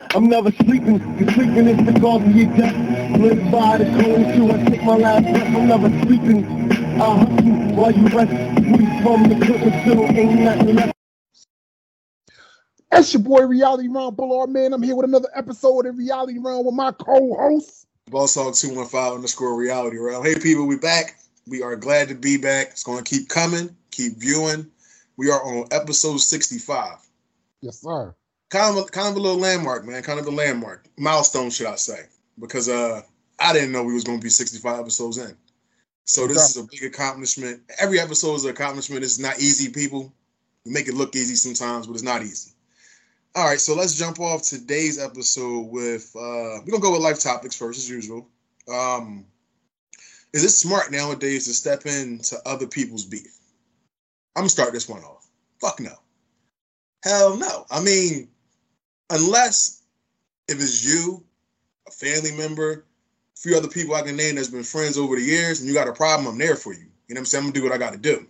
I'm never sleeping, cause sleeping is the cause of your death. Live by the code too, I take my last breath, I'm never sleeping. I hunt you while you rest. We from the clip still ain't nothing left. That's your boy Reality Ron Bullard, man. I'm here with another episode of Reality Realm with my co-host. Boss Hog 215 underscore reality realm. Hey people, we back. We are glad to be back. It's gonna keep coming, keep viewing. We are on episode 65. Yes, sir. Kind of a, kind of a little landmark, man. Kind of a landmark. Milestone, should I say. Because uh I didn't know we was gonna be 65 episodes in. So this is a big accomplishment. Every episode is an accomplishment. It's not easy, people. We make it look easy sometimes, but it's not easy. All right, so let's jump off today's episode with uh we're gonna go with life topics first as usual. Um is it smart nowadays to step into other people's beef? I'm gonna start this one off. Fuck no. Hell no. I mean, unless if it's you, a family member, a few other people I can name that's been friends over the years, and you got a problem, I'm there for you. You know what I'm saying? I'm gonna do what I gotta do.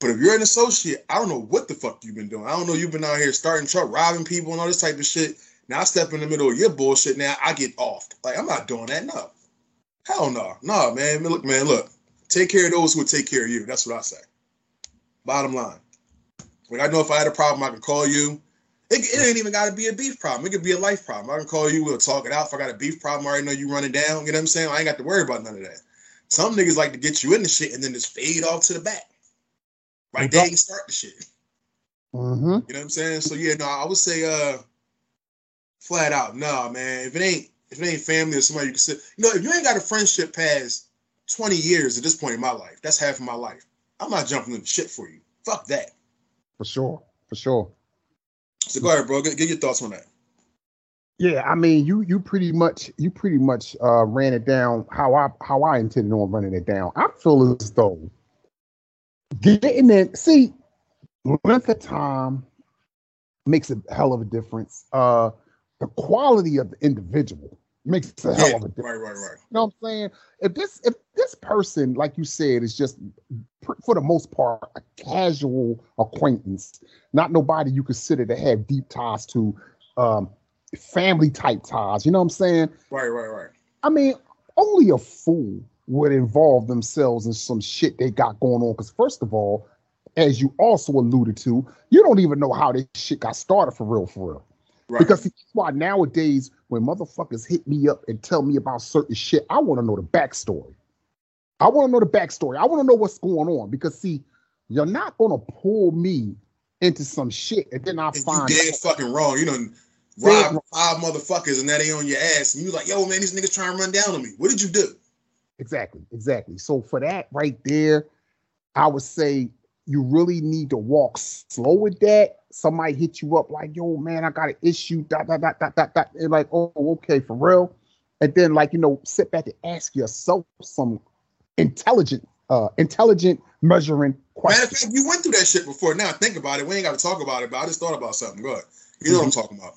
But if you're an associate, I don't know what the fuck you've been doing. I don't know you've been out here starting truck, robbing people and all this type of shit. Now I step in the middle of your bullshit. Now I get off. Like I'm not doing that. No, hell no, no, man. Look, man, look. Take care of those who will take care of you. That's what I say. Bottom line. Like I know if I had a problem, I could call you. It, it ain't even got to be a beef problem. It could be a life problem. I can call you. We'll talk it out. If I got a beef problem, I already know you running down. You know what I'm saying? I ain't got to worry about none of that. Some niggas like to get you in the shit and then just fade off to the back. Right there, you start the shit. Mm-hmm. You know what I'm saying? So yeah, no, I would say uh flat out, nah, man. If it ain't if it ain't family or somebody you can sit, you know, if you ain't got a friendship past 20 years at this point in my life, that's half of my life. I'm not jumping in the shit for you. Fuck that. For sure. For sure. So go ahead, bro. Get, get your thoughts on that. Yeah, I mean, you you pretty much you pretty much uh ran it down how I how I intended on running it down. I feel as though getting it. See, length of time makes a hell of a difference. Uh, the quality of the individual makes a hell Yeah, of a difference. right, right, right. You know what I'm saying? If this if this person, like you said, is just for the most part a casual acquaintance, not nobody you consider to have deep ties to, um, family type ties. You know what I'm saying? Right, right, right. I mean, only a fool would involve themselves in some shit they got going on. Because first of all, as you also alluded to, you don't even know how this shit got started for real, for real. Right. Because see, why nowadays, when motherfuckers hit me up and tell me about certain shit, I want to know the backstory. I want to know the backstory. I want to know what's going on. Because see, you're not gonna pull me into some shit and then I and you find dead out- fucking wrong. You know, robbed five motherfuckers and that ain't on your ass. And you like, yo, man, these niggas trying to run down on me. What did you do? Exactly, exactly. So for that right there, I would say you really need to walk slow with that. Somebody hit you up like, "Yo, man, I got an issue." Dot dot dot dot dot. dot. And like, "Oh, okay, for real." And then like you know, sit back and ask yourself some intelligent, uh, intelligent measuring Matter of fact, you went through that shit before. Now think about it. We ain't got to talk about it, but I just thought about something. Go ahead. You know what I'm talking about.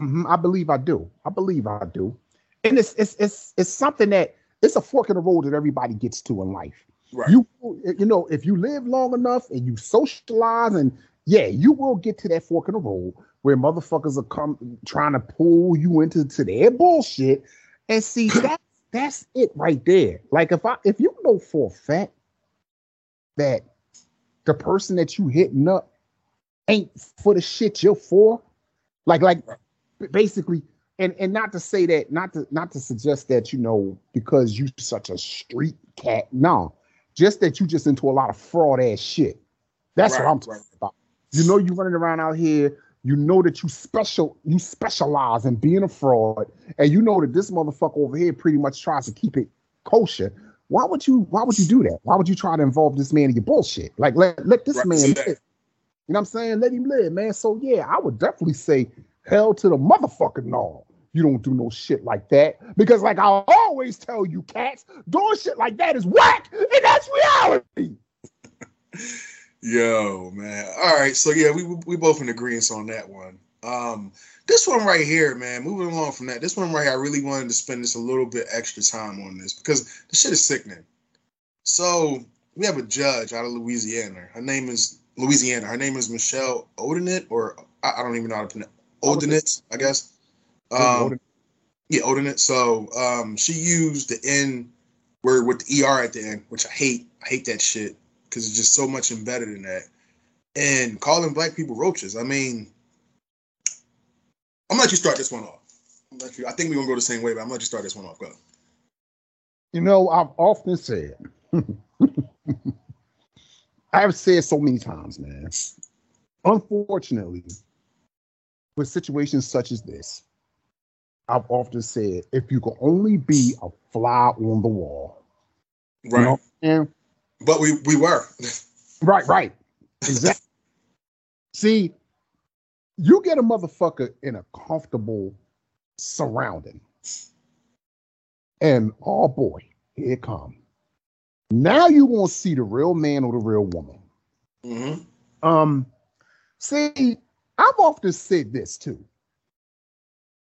Mhm, I believe I do. I believe I do. And it's it's it's it's something that it's a fork in the road that everybody gets to in life. Right. You you know, if you live long enough and you socialize and yeah, you will get to that fork in the road where motherfuckers are come trying to pull you into to their bullshit. And see that that's it right there. Like if I if you know for a fact that the person that you hitting up ain't for the shit you're for, like like basically and and not to say that not to not to suggest that you know because you such a street cat no just that you just into a lot of fraud ass shit that's Right, what i'm talking right. about you know you running around out here you know that you special you specialize in being a fraud and you know that this motherfucker over here pretty much tries to keep it kosher why would you why would you do that why would you try to involve this man in your bullshit like let, let this Right, man live. you know what i'm saying let him live man so yeah i would definitely say hell to the motherfucking no. You don't do no shit like that. Because, like I always tell you, cats, doing shit like that is whack, and that's reality. Yo, man. All right. So yeah, we we both in agreement on that one. Um, this one right here, man. Moving along from that, this one right here, I really wanted to spend this a little bit extra time on this because the shit is sickening. So we have a judge out of Louisiana. Her name is Louisiana. Her name is Michelle Odinet, or I, I don't even know how to pronounce. Odinitz, I guess. Um, yeah, Odinitz. So um, she used the N word with the ER at the end, which I hate. I hate that shit because it's just so much embedded in that. And calling black people roaches. I mean, I'm gonna let you start this one off. I'm let you, I think we're gonna go the same way, but I'm gonna let you start this one off. Go. You know, I've often said, I've said so many times, man. Unfortunately, with situations such as this, I've often said, if you could only be a fly on the wall, Right. you know, and But we we were. right, right, exactly. See, you get a motherfucker in a comfortable surrounding, and oh boy, here it come. Now you won't see the real man or the real woman. hmm Um, see, I've often said this too.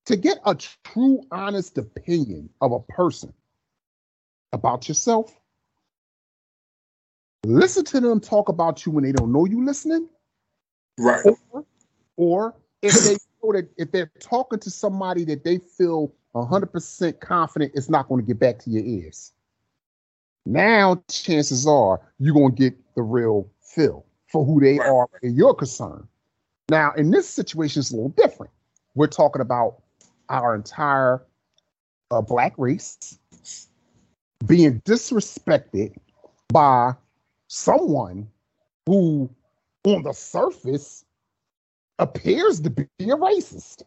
To get a true, honest opinion of a person about yourself, listen to them talk about you when they don't know you listening, Right. or, or if they know that if they're talking to somebody that they feel 100% confident it's not going to get back to your ears. Now, chances are you're going to get the real feel for who they Right. are and your concern. Now, in this situation, it's a little different. We're talking about our entire uh, black race being disrespected by someone who, on the surface, appears to be a racist.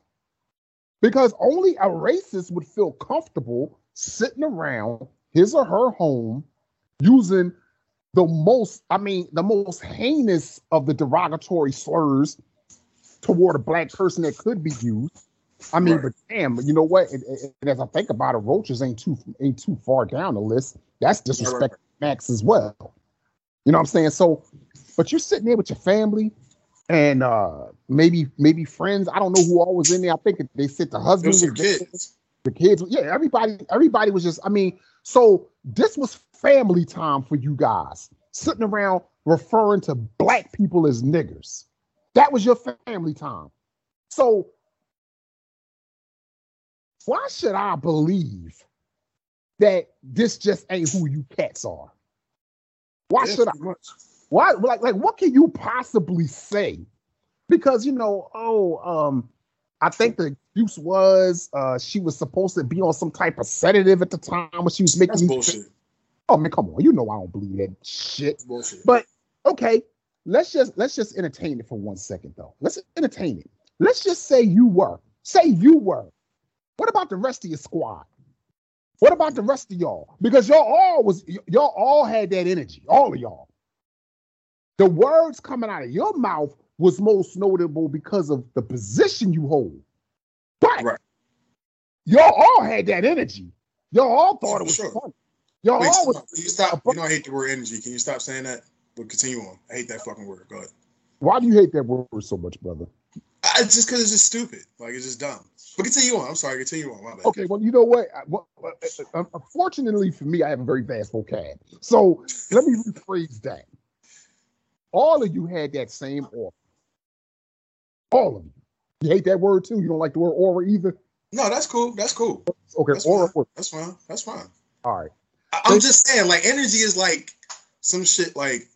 Because only a racist would feel comfortable sitting around his or her home using the most, I mean, the most heinous of the derogatory slurs toward a black person that could be used. I mean, Right. but damn, you know what? And, and- and as I think about it, roaches ain't too ain't too far down the list. That's disrespect Max as well. You know what I'm saying? So, but you're sitting there with your family and uh maybe maybe friends. I don't know who all was in there. I think they said the husband was there, kids. the kids. Yeah, everybody, everybody was just, I mean, so this was family time for you guys, sitting around referring to black people as niggers. That was your family time. So why should I believe that this just ain't who you cats are? Why Yeah, should I? Why like like what can you possibly say? Because you know, oh, um, I think the excuse was uh she was supposed to be on some type of sedative at the time when she was making That's bullshit. Oh man, come on, you know I don't believe that shit. Bullshit. But okay, let's just let's just entertain it for one second though. Let's entertain it. Let's just say you were. Say you were. What about the rest of your squad? What about the rest of y'all? Because y'all all was y'all all had that energy, all of y'all. The words coming out of your mouth was most notable because of the position you hold. But Right. y'all all had that energy. Y'all all thought it was Sure. funny. Y'all Wait, all was. Can you stop? You know I hate the word energy. Can you stop saying that? But continue on. I hate that fucking word. Go ahead. Why do you hate that word so much, brother? It's just because it's just stupid. Like it's just dumb. But continue on. I'm sorry. Continue on. Okay, well, you know what? I- well, uh, uh, Unfortunately for me, I have a very vast vocab. So let me rephrase that. All of you had that same aura. All of you. You hate that word too? You don't like the word aura either? No, that's cool. That's cool. Okay, That's aura. fine. That's fine. That's fine. All right. I, I'm just saying, like energy is like some shit. Like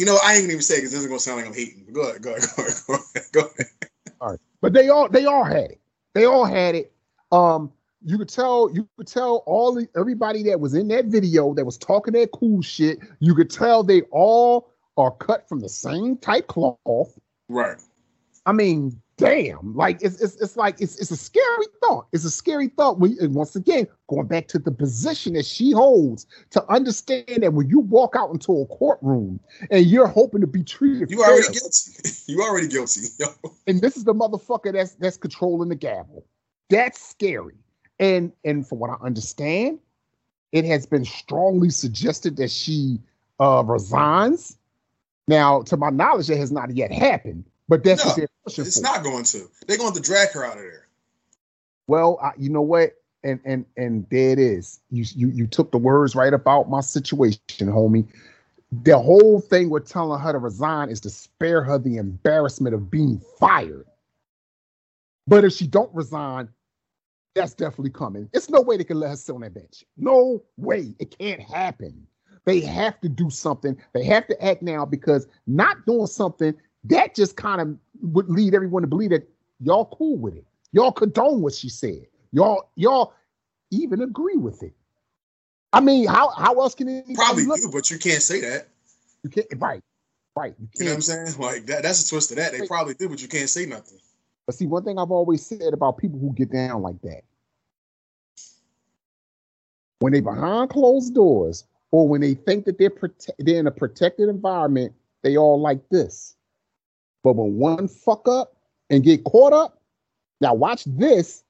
you know, I ain't gonna even say because this is gonna sound like I'm hating. But go ahead. Go ahead. Go ahead. Go ahead. Go ahead. But they all they all had it. They all had it. Um, you could tell you could tell all the everybody that was in that video that was talking that cool shit. You could tell they all are cut from the same type cloth. Right. I mean, damn, like it's it's, it's like it's it's a scary thought. It's a scary thought. When once again, going back to the position that she holds to understand that when you walk out into a courtroom and you're hoping to be treated, You already guilty. you already guilty. And this is the motherfucker that's that's controlling the gavel. That's scary. And and from what I understand, it has been strongly suggested that she uh resigns. Now, to my knowledge, that has not yet happened, but that's No, It's for. not going to. They're going to drag her out of there. Well, I, you know what? And and and there it is. You you you took the words right about my situation, homie. The whole thing with telling her to resign is to spare her the embarrassment of being fired. But if she don't resign, that's definitely coming. It's no way they can let her sit on that bench. No way. It can't happen. They have to do something. They have to act now because not doing something that just kind of would lead everyone to believe that y'all cool with it. Y'all condone what she said. Y'all, y'all even agree with it. I mean, how how else can it probably do? But you can't say that. You can't. Right. Right. You, you know what I'm saying? Like that. That's a twist of that. They probably do, but you can't say nothing. But see, one thing I've always said about people who get down like that, when they behind closed doors, or when they think that they're prote- they're in a protected environment, they all like this. But when one fuck up and get caught up, now watch this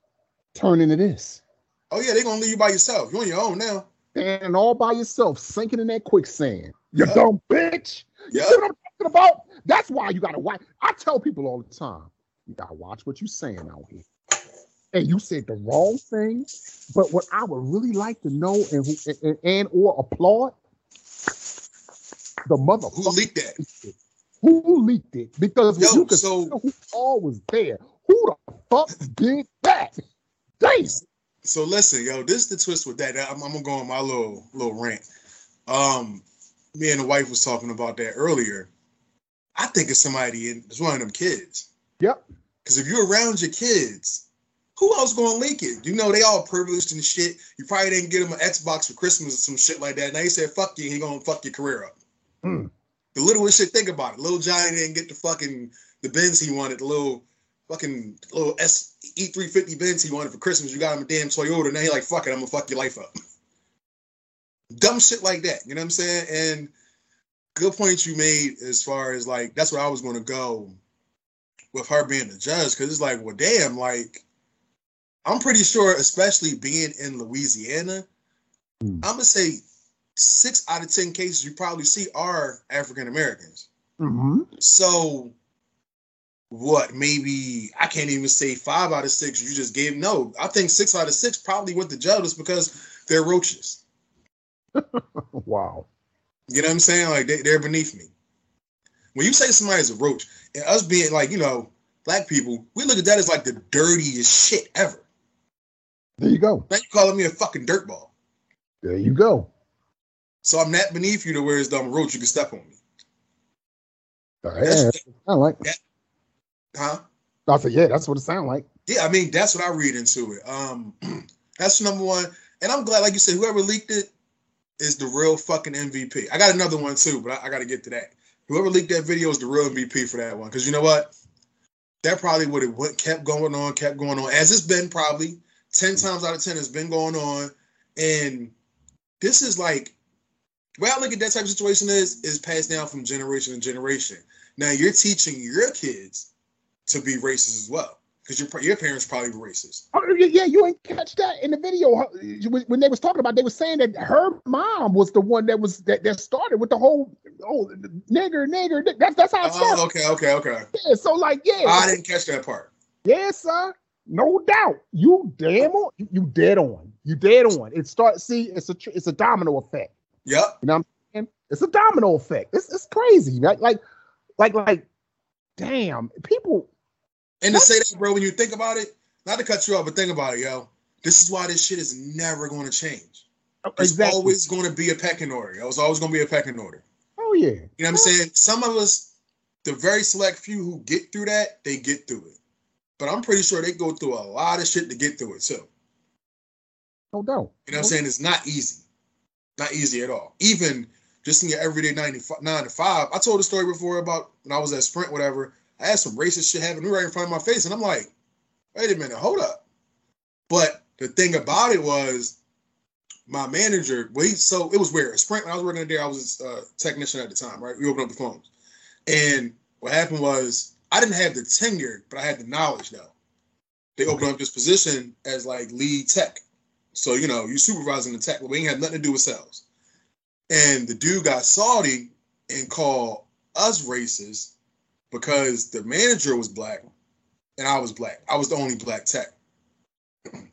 turn into this. Oh yeah, they're gonna leave you by yourself. You're on your own now. And all by yourself, sinking in that quicksand. You yep. dumb bitch. Yep. You see what I'm talking about? That's why you gotta watch. I tell people all the time, you gotta watch what you're saying out here. And you said the wrong thing, but what I would really like to know and and, and or applaud the mother who leaked that. Who leaked it? Because Yo, you could so, who all was there. Who the fuck did that? Damn. So listen, yo, this is the twist with that. I'm, I'm gonna go on my little little rant. Um, me and the wife was talking about that earlier. I think it's somebody in it's one of them kids. Yep. Because if you're around your kids, who else gonna leak it? You know they all privileged and shit. You probably didn't get them an Xbox for Christmas or some shit like that. Now you said fuck you, he gonna fuck your career up. Mm. The littlest shit, think about it. Little Johnny didn't get the fucking the Benz he wanted, the little fucking little S E350 Benz he wanted for Christmas. You got him a damn Toyota. Now he like, fuck it, I'm gonna fuck your life up. Dumb shit like that. You know what I'm saying? And good point you made as far as like that's where I was gonna go with her being the judge, because it's like, well, damn, like I'm pretty sure, especially being in Louisiana, mm. I'm gonna say six out of ten cases you probably see are African Americans. Mm-hmm. So what maybe I can't even say five out of six you just gave no. I think six out of six probably went to judges because they're roaches. wow. You know what I'm saying? Like they, they're beneath me. When you say somebody's a roach, and us being like, you know, black people, we look at that as like the dirtiest shit ever. There you go. Now you calling me a fucking dirtball. There you go. So I'm not beneath you to where it's dumb roach, you can step on me. yeah, I like that, Huh? I said, yeah, that's what it sounds like. Yeah, I mean, that's what I read into it. Um, that's number one. And I'm glad, like you said, whoever leaked it is the real fucking MVP. I got another one too, but I, I got to get to that. Whoever leaked that video is the real MVP for that one. Because you know what? That probably would have went, kept going on, kept going on, as it's been probably 10 mm-hmm. times out of 10, it's been going on. And this is like, well, I look at that type of situation is, is passed down from generation to generation. Now you're teaching your kids to be racist as well. Because your your parents probably were racist. Oh yeah, you ain't catch that in the video when they was talking about. They was saying that her mom was the one that was that, that started with the whole oh nigger nigger. That's that's how it oh, started. Oh, okay, okay, okay. Yeah, so like yeah, I didn't catch that part. Yes, sir. No doubt. You damn on. You dead on. You dead on. It starts. See, it's a it's a domino effect. Yep. You know what I'm saying? It's a domino effect. It's it's crazy. Like like like like. Damn, people and to say that, bro, when you think about it, not to cut you off, but think about it, yo. This is why this shit is never going to change. Oh, it's exactly. always going to be a pecking order. It's always going to be a pecking order. Oh yeah. You know what I'm saying? Some of us, the very select few who get through that, they get through it. But I'm pretty sure they go through a lot of shit to get through it too. No doubt. You know what I'm saying? It's not easy. Not easy at all. Even just in your everyday 95, 9 to 5. I told a story before about when I was at Sprint, whatever. I had some racist shit happen right in front of my face, and I'm like, wait a minute, hold up. But the thing about it was, my manager, he, so it was weird. Sprint, when I was working there, I was a uh, technician at the time, right? We opened up the phones. And what happened was, I didn't have the tenure, but I had the knowledge though. They opened up this position as like lead tech. So, you know, you're supervising the tech, but we ain't had nothing to do with sales. And the dude got salty and called us racist because the manager was black and I was black. I was the only black tech mm.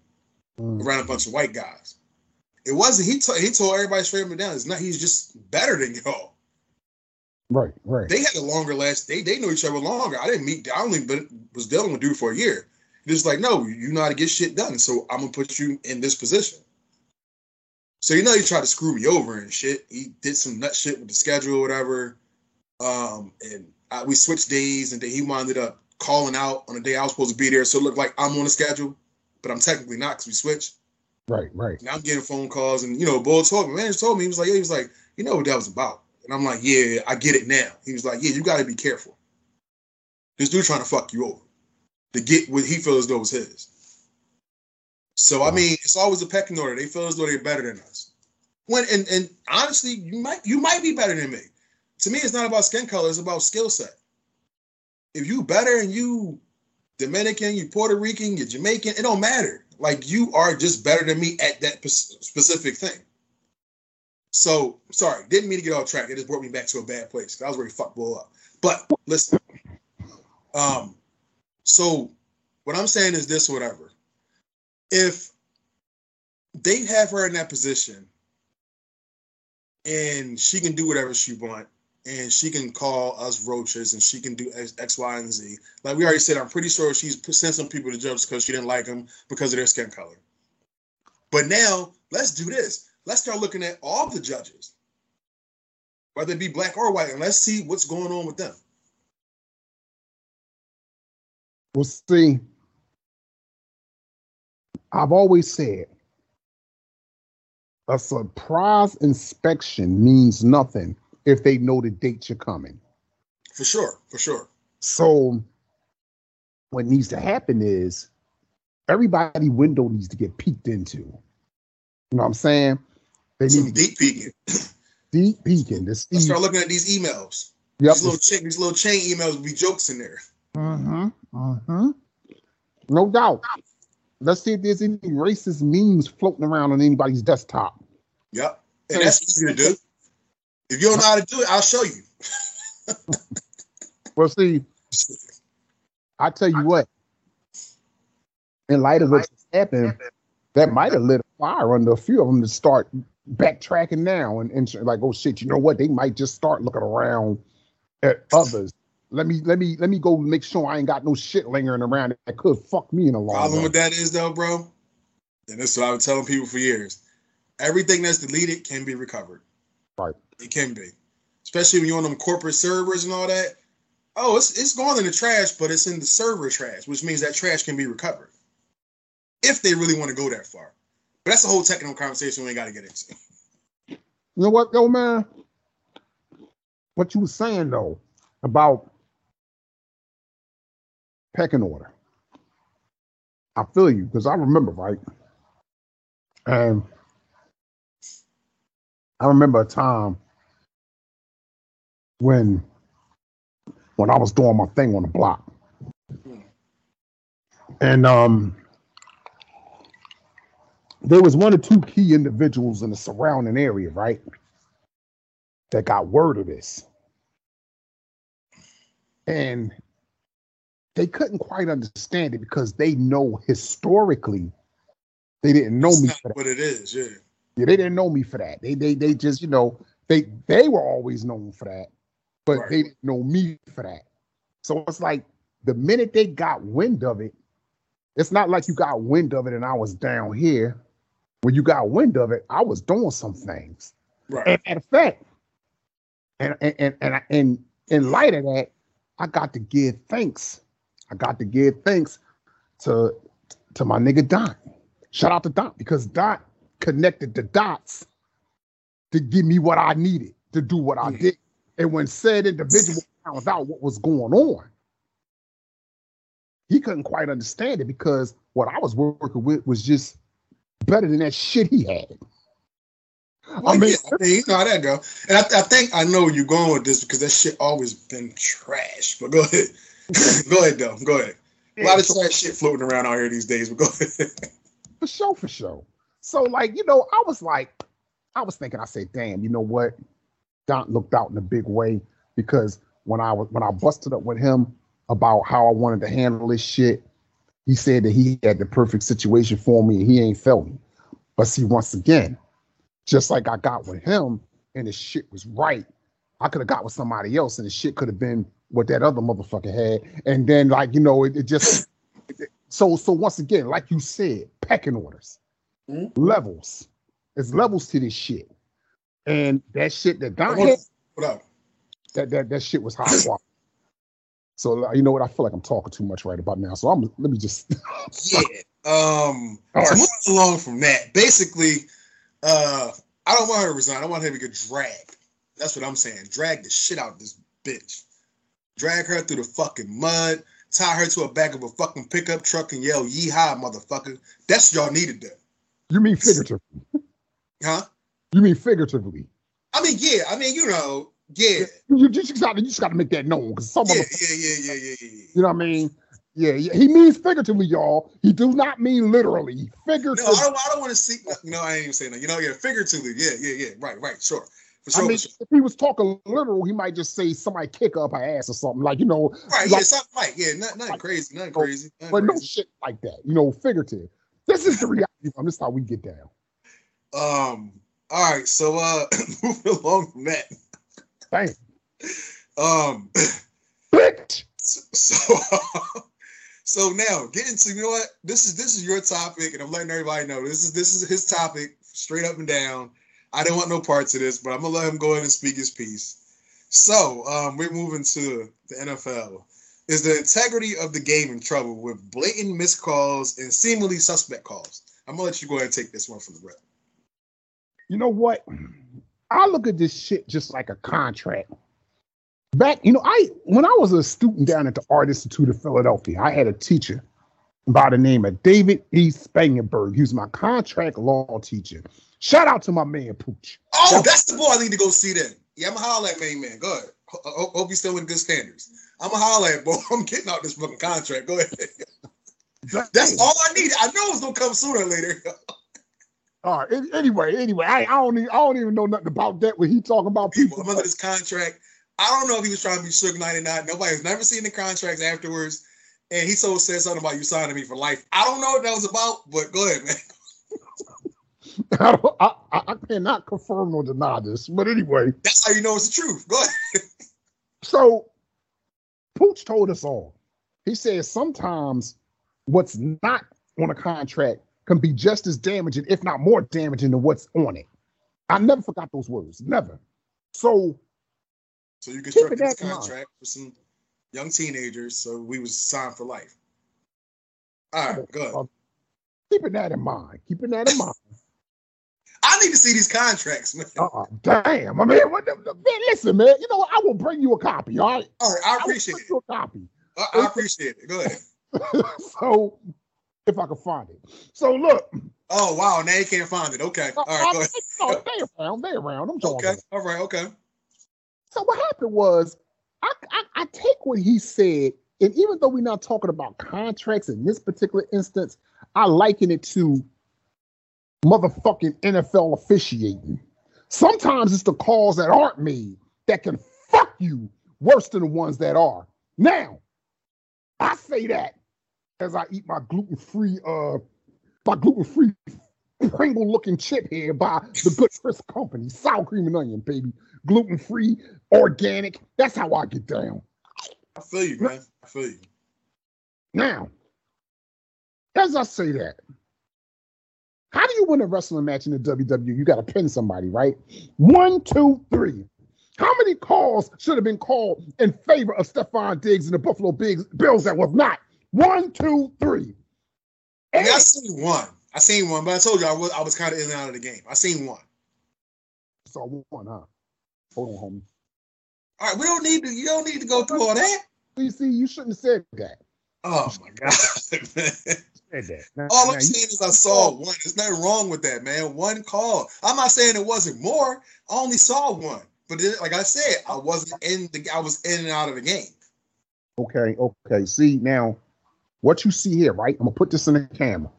around a bunch of white guys. It wasn't he. T- he told everybody straight up and down. It's not. He's just better than y'all. Right, right. They had a longer last. They they knew each other longer. I didn't meet. I only but was dealing with dude for a year, Just like, no, you know how to get shit done. So I'm gonna put you in this position. So you know he tried to screw me over and shit. He did some nut shit with the schedule or whatever. Um, and I, we switched days, and then he wound up calling out on the day I was supposed to be there. So it looked like I'm on the schedule, but I'm technically not because we switched. Right, right. Now I'm getting phone calls, and you know, Bull told me, man, he told me he was like, yeah, he was like, you know what that was about, and I'm like, yeah, I get it now. He was like, yeah, you got to be careful. This dude trying to fuck you over to get what he feels as though was his. So I mean, it's always a pecking order. They feel as though they're better than us. When and and honestly, you might you might be better than me. To me, it's not about skin color; it's about skill set. If you better and you Dominican, you Puerto Rican, you Jamaican, it don't matter. Like you are just better than me at that specific thing. So sorry, didn't mean to get off track. It just brought me back to a bad place. I was ready to fuck bull up. But listen, um, so what I'm saying is this, whatever. If they have her in that position and she can do whatever she want and she can call us roaches and she can do X, Y, and Z. Like we already said, I'm pretty sure she's sent some people to judge because she didn't like them because of their skin color. But now let's do this. Let's start looking at all the judges, whether it be black or white, and let's see what's going on with them. Well, see, I've always said a surprise inspection means nothing if they know the date you're coming. For sure, for sure. So what needs to happen is everybody window needs to get peeked into. You know what I'm saying? They Some need deep peeking. Deep peeking. Start looking at these emails. Yep. These little chain, these little chain emails be jokes in there. Mm-hmm. Mm-hmm. No doubt. Let's see if there's any racist memes floating around on anybody's desktop. Yep. And that's easy to do. If you don't know how to do it, I'll show you. well, see, I tell you what, in light of what happened, that might have lit a fire under a few of them to start backtracking now and, and like, oh shit, you know what? They might just start looking around at others. Let me let me let me go make sure I ain't got no shit lingering around that could fuck me in a long. Problem with that is though, bro, and this is what I've been telling people for years. Everything that's deleted can be recovered. Right. It can be, especially when you're on them corporate servers and all that. Oh, it's it's gone in the trash, but it's in the server trash, which means that trash can be recovered if they really want to go that far. But that's a whole technical conversation we ain't got to get into. You know what, though, man? What you were saying though about pecking order. I feel you because I remember, right? And I remember a time when when I was doing my thing on the block. And um there was one or two key individuals in the surrounding area, right? That got word of this. And they couldn't quite understand it because they know historically they didn't know That's me for that. What it is, yeah. Yeah, they didn't know me for that. They they they just, you know, they they were always known for that, but right. they didn't know me for that. So it's like the minute they got wind of it, it's not like you got wind of it and I was down here. When you got wind of it, I was doing some things. Right. And in fact, and and and and, and in light of that, I got to give thanks. I got to give thanks to to my nigga Don. Shout out to Dot because Dot connected the dots to give me what I needed to do what I did. And when said individual found out what was going on, he couldn't quite understand it because what I was working with was just better than that shit he had. Well, I mean, yeah, I mean, you know how that go. And I, I, think I know where you're going with this because that shit always been trash. But go ahead, go ahead, though. Go ahead. A lot of trash shit floating around out here these days. But go ahead. For sure, for sure. So, like, you know, I was like, I was thinking, I said, damn, you know what? Don looked out in a big way because when I was when I busted up with him about how I wanted to handle this shit, he said that he had the perfect situation for me and he ain't felt me. But see, once again, just like I got with him and the shit was right, I could have got with somebody else and the shit could have been what that other motherfucker had. And then, like, you know, it, it just So so once again, like you said, pecking orders, Mhm. levels. There's levels to this shit. And that shit that Don What had, up? that that that shit was hot quality. So you know what? I feel like I'm talking too much right about now. So I'm let me just Yeah. Um. All So right. moving along from that, basically, uh, I don't want her to resign. I want her to get dragged. That's what I'm saying. Drag the shit out of this bitch. Drag her through the fucking mud. Tie her to a back of a fucking pickup truck and yell "Yeehaw, motherfucker!" That's y'all needed to, you mean figuratively. huh? You mean figuratively. I mean, yeah. I mean, you know, yeah, You just got to you just got to make that known because some yeah, of yeah, yeah, yeah, yeah, yeah. you know what I mean. Yeah, yeah, he means figuratively, y'all. He do not mean literally. No, Figuratively. I don't. I don't want to see. You know, I ain't even saying that. You know, yeah, figuratively. Yeah, yeah, yeah. Right, right. Sure, sure. I mean, if he was talking literal, he might just say somebody kick up her ass or something like you know, Right. Yeah, something like Yeah, nothing, nothing crazy. Nothing crazy. Nothing but no shit like that. You know, figurative. This is the reality. From this is how we get down. Um. All right. So, uh, moving along from that. Bam, Um. bitch. So. so now, getting to you know what this is. This is your topic, and I'm letting everybody know this is this is his topic, straight up and down. I didn't want no parts of this, but I'm gonna let him go ahead and speak his piece. So, um, we're moving to the NFL. Is the integrity of the game in trouble with blatant missed calls and seemingly suspect calls? I'm gonna let you go ahead and take this one from the rep. You know what? I look at this shit just like a contract. Back, you know, I when I was a student down at the Art Institute of Philadelphia, I had a teacher by the name of David E. Spangenberg. He was my contract law teacher. Shout out to my man Pooch. Oh, that's the boy I need to go see then. Yeah, I'm gonna holler at main man. Go ahead. Ho- ho- Hope he's still in good standards. I'm gonna holler at boy. I'm getting out this fucking contract. Go ahead. That's all I need. I know it's gonna come sooner or later. All right. Anyway, anyway, I, I don't even, I don't even know nothing about that. When he talking about People, people, I'm under this contract. I don't know if he was trying to be Suge Knight or not. Nobody's never seen the contracts afterwards. And he so said something about you signing me for life. I don't know what that was about, but go ahead, man. I, don't- I, I, cannot confirm or deny this. But anyway, That's how you know it's the truth. Go ahead. So Pooch told us all. He says sometimes what's not on a contract can be just as damaging, if not more damaging, than what's on it. I never forgot those words. Never. So So you constructed this in mind. contract for some young teenagers, so we was signed for life. All right, good. uh, keeping that in mind, keeping that in mind. I need to see these contracts, man. Uh-uh, damn. I mean, what the, man, listen, man. You know what? I will bring you a copy. All right. All right, I I appreciate bring it. a copy. I, I appreciate it. Go ahead. so if I can find it. So look. Oh wow, now you can't find it. Okay, uh, all right, go uh, ahead. No, they around. They around. I'm talking. Okay, all right, okay. So what happened was, I, I I take what he said, and even though we're not talking about contracts in this particular instance, I liken it to motherfucking NFL officiating. Sometimes it's the calls that aren't made that can fuck you worse than the ones that are. Now, I say that as I eat my gluten-free, uh, my gluten-free Pringle looking chip here by the Good Company, sour cream and onion, baby. Gluten free, organic. That's how I get down. I feel you, man. I feel you. Now, as I say that, how do you win a wrestling match in the WWE? You got to pin somebody, right? One, two, three. How many calls should have been called in favor of Stefon Diggs and the Buffalo Bigs, Bills that was not? One, two, three. Yeah, I seen one. I seen one, but I told you I was I was kind of in and out of the game. I seen one. so one, huh? Hold on, homie. All right, we don't need to. You don't need to go through all that. You see, you shouldn't have said that. Oh my god. Said that. Now- All now I'm saying is I saw one. There's nothing wrong with that, man. One call. I'm not saying it wasn't more. I only saw one. But then, like I said, I wasn't in the. I was in and out of the game. Okay, okay. See now, what you see here, right? I'm gonna put this in the camera.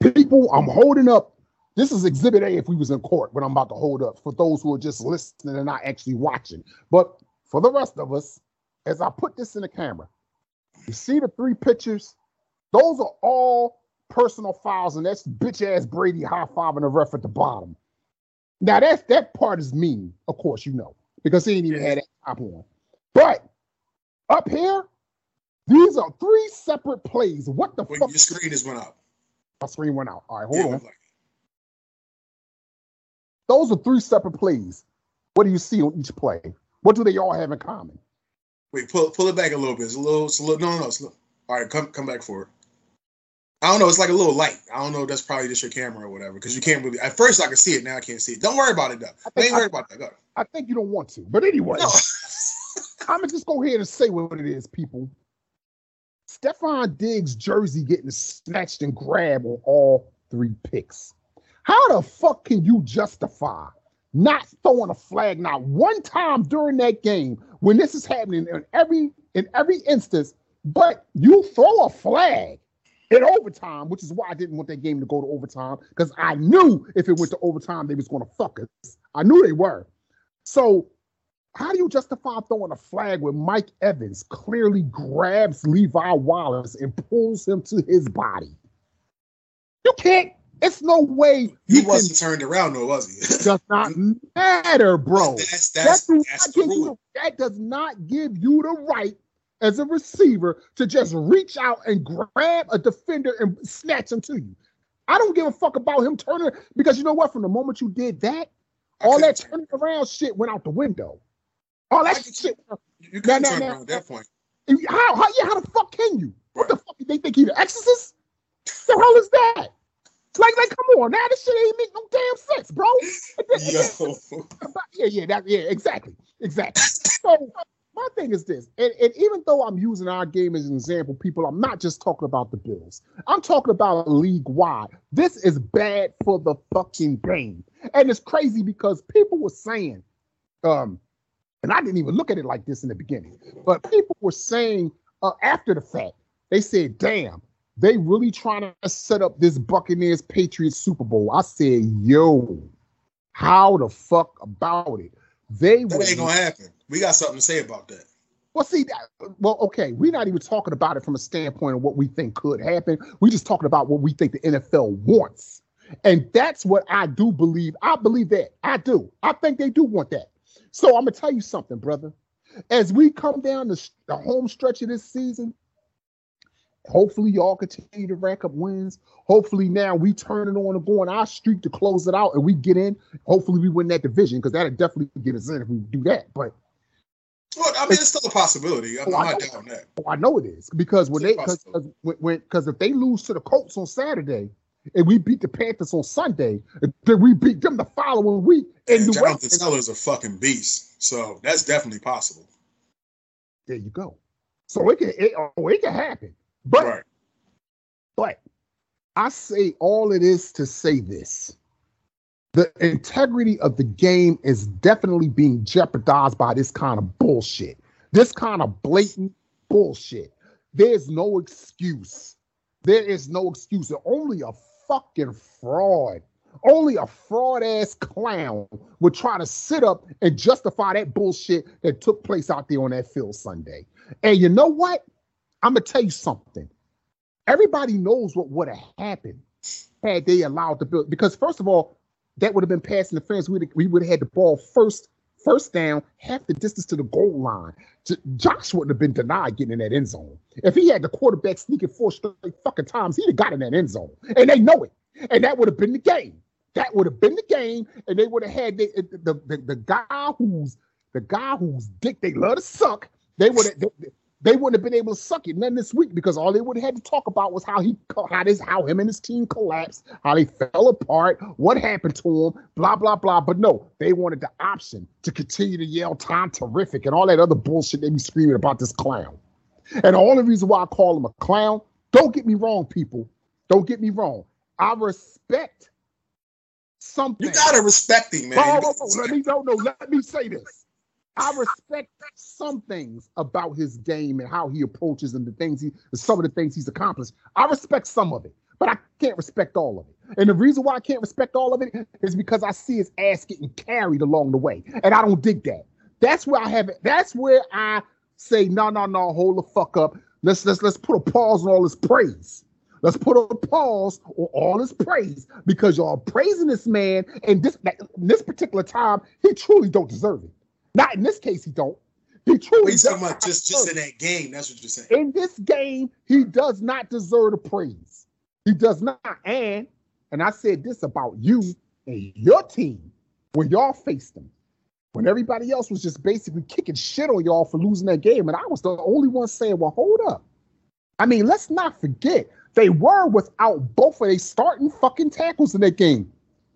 People, I'm holding up. This is Exhibit A if we was in court, what I'm about to hold up for those who are just listening and not actually watching. But for the rest of us, as I put this in the camera, you see the three pictures? Those are all personal files, and that's bitch ass Brady high fiving the ref at the bottom. Now that's that part is mean, of course, you know, because he ain't even had that top on. But up here, These are three separate plays. What the Wait, fuck? your screen just went out. My screen went out. All right, hold Yeah, on. like- Those are three separate plays. What do you see on each play? What do they all have in common? Wait, pull pull it back a little bit. It's a little, it's a little. No, no, no. It's a little, all right, come come back for it. I don't know. It's like a little light. I don't know. That's probably just your camera or whatever. Because you can't really. At first, I could see it. Now I can't see it. Don't worry about it though. I ain't worried about that. Go. I think you don't want to. But anyway, No. I'm gonna just go ahead and say what it is, people. Stefon Diggs' jersey getting snatched and grabbed on all three picks. How the fuck can you justify not throwing a flag not one time during that game when this is happening in every in every instance, but you throw a flag in overtime, which is why I didn't want that game to go to overtime because I knew if it went to overtime they was going to fuck us. I knew they were. So how do you justify throwing a flag when Mike Evans clearly grabs Levi Wallace and pulls him to his body? You can't. It's no way He wasn't turned around though, was he? Does not matter, bro. That's That, that's do that's give you that does not give you the right as a receiver to just reach out and grab a defender and snatch him to you. I don't give a fuck about him turning because you know what? From the moment you did that, all that turning around shit went out the window. All that shit. You couldn't no, turn no. around at that point. How, how, yeah, how the fuck can you? What the fuck? They think he the exorcist? The hell is that? Like, like, come on, now this shit ain't make no damn sense, bro. Yo, yeah, yeah, that, yeah, exactly, exactly. So my thing is this, and, and even though I'm using our game as an example, people, I'm not just talking about the Bills. I'm talking about league wide. This is bad for the fucking game, and it's crazy because people were saying, um, and I didn't even look at it like this in the beginning, but people were saying uh, after the fact, they said, "Damn." They really trying to set up this Buccaneers Patriots Super Bowl. I said, yo, how the fuck about it? They that ain't gonna happen. We got something to say about that. well, see, that, well, okay, we're not even talking about it from a standpoint of what we think could happen. We're just talking about what we think the NFL wants. And that's what I do believe. I believe that. I do. I think they do want that. So I'm going to tell you something, brother. As we come down the, the home stretch of this season, hopefully y'all continue to rack up wins. Hopefully now we turn it on and go on our streak to close it out and we get in. Hopefully we win that division because that'll definitely get us in if we do that. But Well, I mean, it's still a possibility. I'm Oh, I not know. doubting that. Oh, I know it is because when they It's because when when because if they lose to the Colts on Saturday and we beat the Panthers on Sunday, then we beat them the following week And New Jonathan England. Taylor's a fucking beast, so that's definitely possible. There you go. So it can it, oh, it can happen. But right. but I say all it is to say this. The integrity of the game is definitely being jeopardized by this kind of bullshit. This kind of blatant bullshit. There's no excuse. There is no excuse. Only a fucking fraud, only a fraud ass clown would try to sit up and justify that bullshit that took place out there on that field Sunday. And you know what? I'm gonna tell you something. Everybody knows what would have happened had they allowed the bill. Because first of all, that would have been pass interference. We we would have had the ball first, first down, half the distance to the goal line. Josh wouldn't have been denied getting in that end zone. If he had the quarterback sneaking four straight fucking times, he'd have got in that end zone, and they know it. And that would have been the game. That would have been the game, and they would have had the the, the, the guy who's the guy whose dick they love to suck. They would have. They, wouldn't have been able to suck it none this week because all they would have had to talk about was how he how this how him and his team collapsed, how they fell apart, what happened to him, blah blah blah. But no, they wanted the option to continue to yell "Tom Terrific" and all that other bullshit they be screaming about this clown. And the only reason why I call him a clown, don't get me wrong, people, don't get me wrong. I respect something. You gotta respect him, man. Whoa, whoa, Let me no, no. Let me say this. I respect some things about his game and how he approaches and the things he, some of the things he's accomplished. I respect some of it, but I can't respect all of it. And the reason why I can't respect all of it is because I see his ass getting carried along the way, and I don't dig that. That's where I have it. That's where I say, no, no, no, hold the fuck up. Let's let's let's put a pause on all this praise. Let's put a pause on all this praise because y'all praising this man, and this this particular time he truly don't deserve it. Not in this case, he don't. He truly you talking about? Just just in that game. That's what you're saying. in this game, he does not deserve the praise. He does not. And and I said this about you and your team when y'all faced them. When everybody else was just basically kicking shit on y'all for losing that game, and I was the only one saying, "Well, hold up." I mean, let's not forget they were without both of their starting fucking tackles in that game.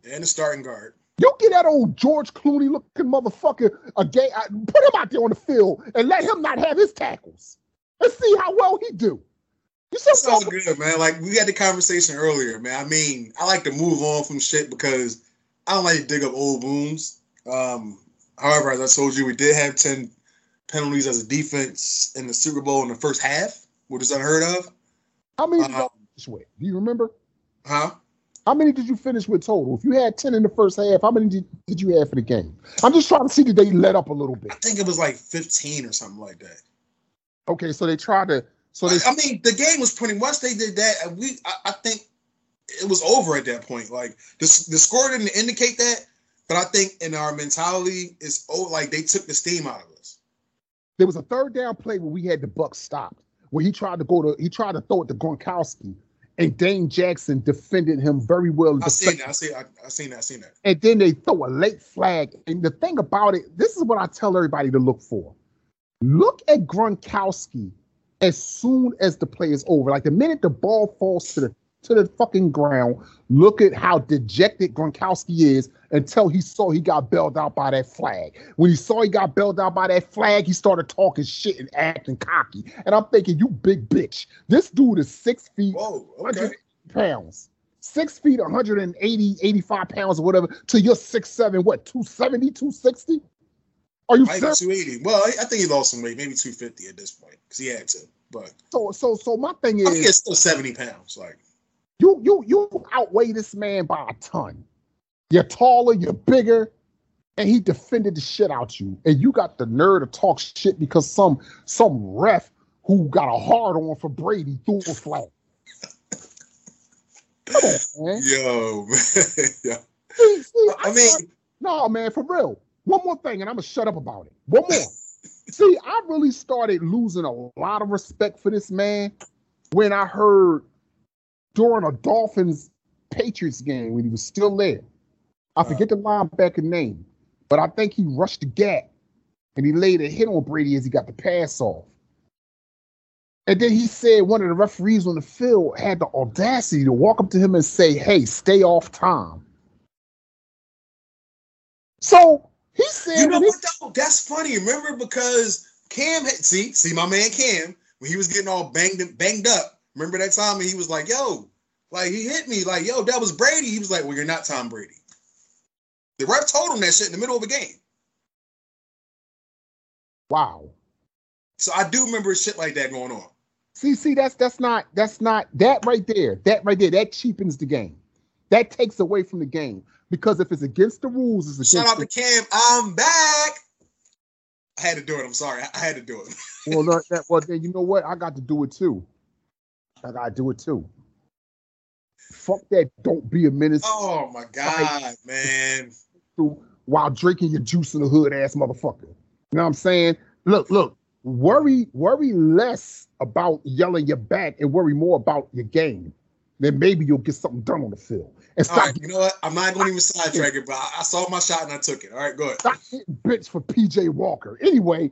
And the starting guard. You get that old George Clooney looking motherfucker a game, put him out there on the field and let him not have his tackles. and see how well he do. Said sounds good, man. Like we had the conversation earlier, man. I mean, I like to move on from shit because I don't like to dig up old wounds. Um, however, as I told you, we did have ten penalties as a defense in the Super Bowl in the first half, which is unheard of. how many did uh, y'all finish with? Do you remember? Huh? How many did you finish with total? If you had 10 in the first half, how many did, did you have for the game? I'm just trying to see did they let up a little bit. I think it was like 15 or something like that. Okay, so they tried to so they I mean, the game was pretty. Once they did that, and we, I, I think it was over at that point. Like the the score didn't indicate that, but I think in our mentality, it's oh, like they took the steam out of us. there was a third down play where we had the Buck stopped, where he tried to go to he tried to throw it to Gronkowski, and Dane Jackson defended him very well. I seen that. I see. I, I seen that. I seen that. and then they throw a late flag. And the thing about it, this is what I tell everybody to look for. Look at Gronkowski as soon as the play is over. Like the minute the ball falls to the to the fucking ground, look at how dejected Gronkowski is until he saw he got bailed out by that flag. When he saw he got bailed out by that flag, he started talking shit and acting cocky. And I'm thinking, you big bitch. This dude is six feet, Whoa. Okay. 100 pounds. Six feet, 180, 85 pounds or whatever, to your six, seven, what, 270, 260? Are you serious? 280. Well, I I think he lost some weight, maybe 250 at this point, because he had to. But So, so, so my thing is I think it's still 70 pounds. Like, you, you, you outweigh this man by a ton. You're taller, you're bigger, and he defended the shit out you. And you got the nerve to talk shit because some, some ref who got a hard on for Brady threw a flag. Come on, man. yo, man. yeah. See, see, I mean, No, man, for real. One more thing, and I'm gonna shut up about it. One more. See, I really started losing a lot of respect for this man when I heard during a Dolphins Patriots game when he was still there. I forget the linebacker name, but I think he rushed the gap and he laid a hit on Brady as he got the pass off. And then he said one of the referees on the field had the audacity to walk up to him and say, Hey, stay off time. So he said, you know what though? That's funny. Remember because Cam had see see my man Cam when he was getting all banged banged up. Remember that time and he was like, "Yo, like he hit me, like yo, that was Brady." He was like, "Well, you're not Tom Brady." The ref told him that shit in the middle of a game. wow. So I do remember shit like that going on. See, see, that's that's not that's not that right there. That right there, that cheapens the game. That takes away from the game because if it's against the rules, it's a shit. Shout against. out to Cam. I'm back. I had to do it. I'm sorry. I- had to do it. well, that, well, then you know what? I got to do it too. I got to do it too. Fuck that! Don't be a menace Oh my god, man. while drinking your juice in the hood, ass motherfucker. You know what I'm saying? Look, look. Worry, worry less about yelling your back and worry more about your game. Then maybe you'll get something done on the field and stop right, you know what? I'm not going to even sidetrack it, but I, I saw my shot and I took it. All right, good. Stop hitting bitch for PJ Walker. Anyway,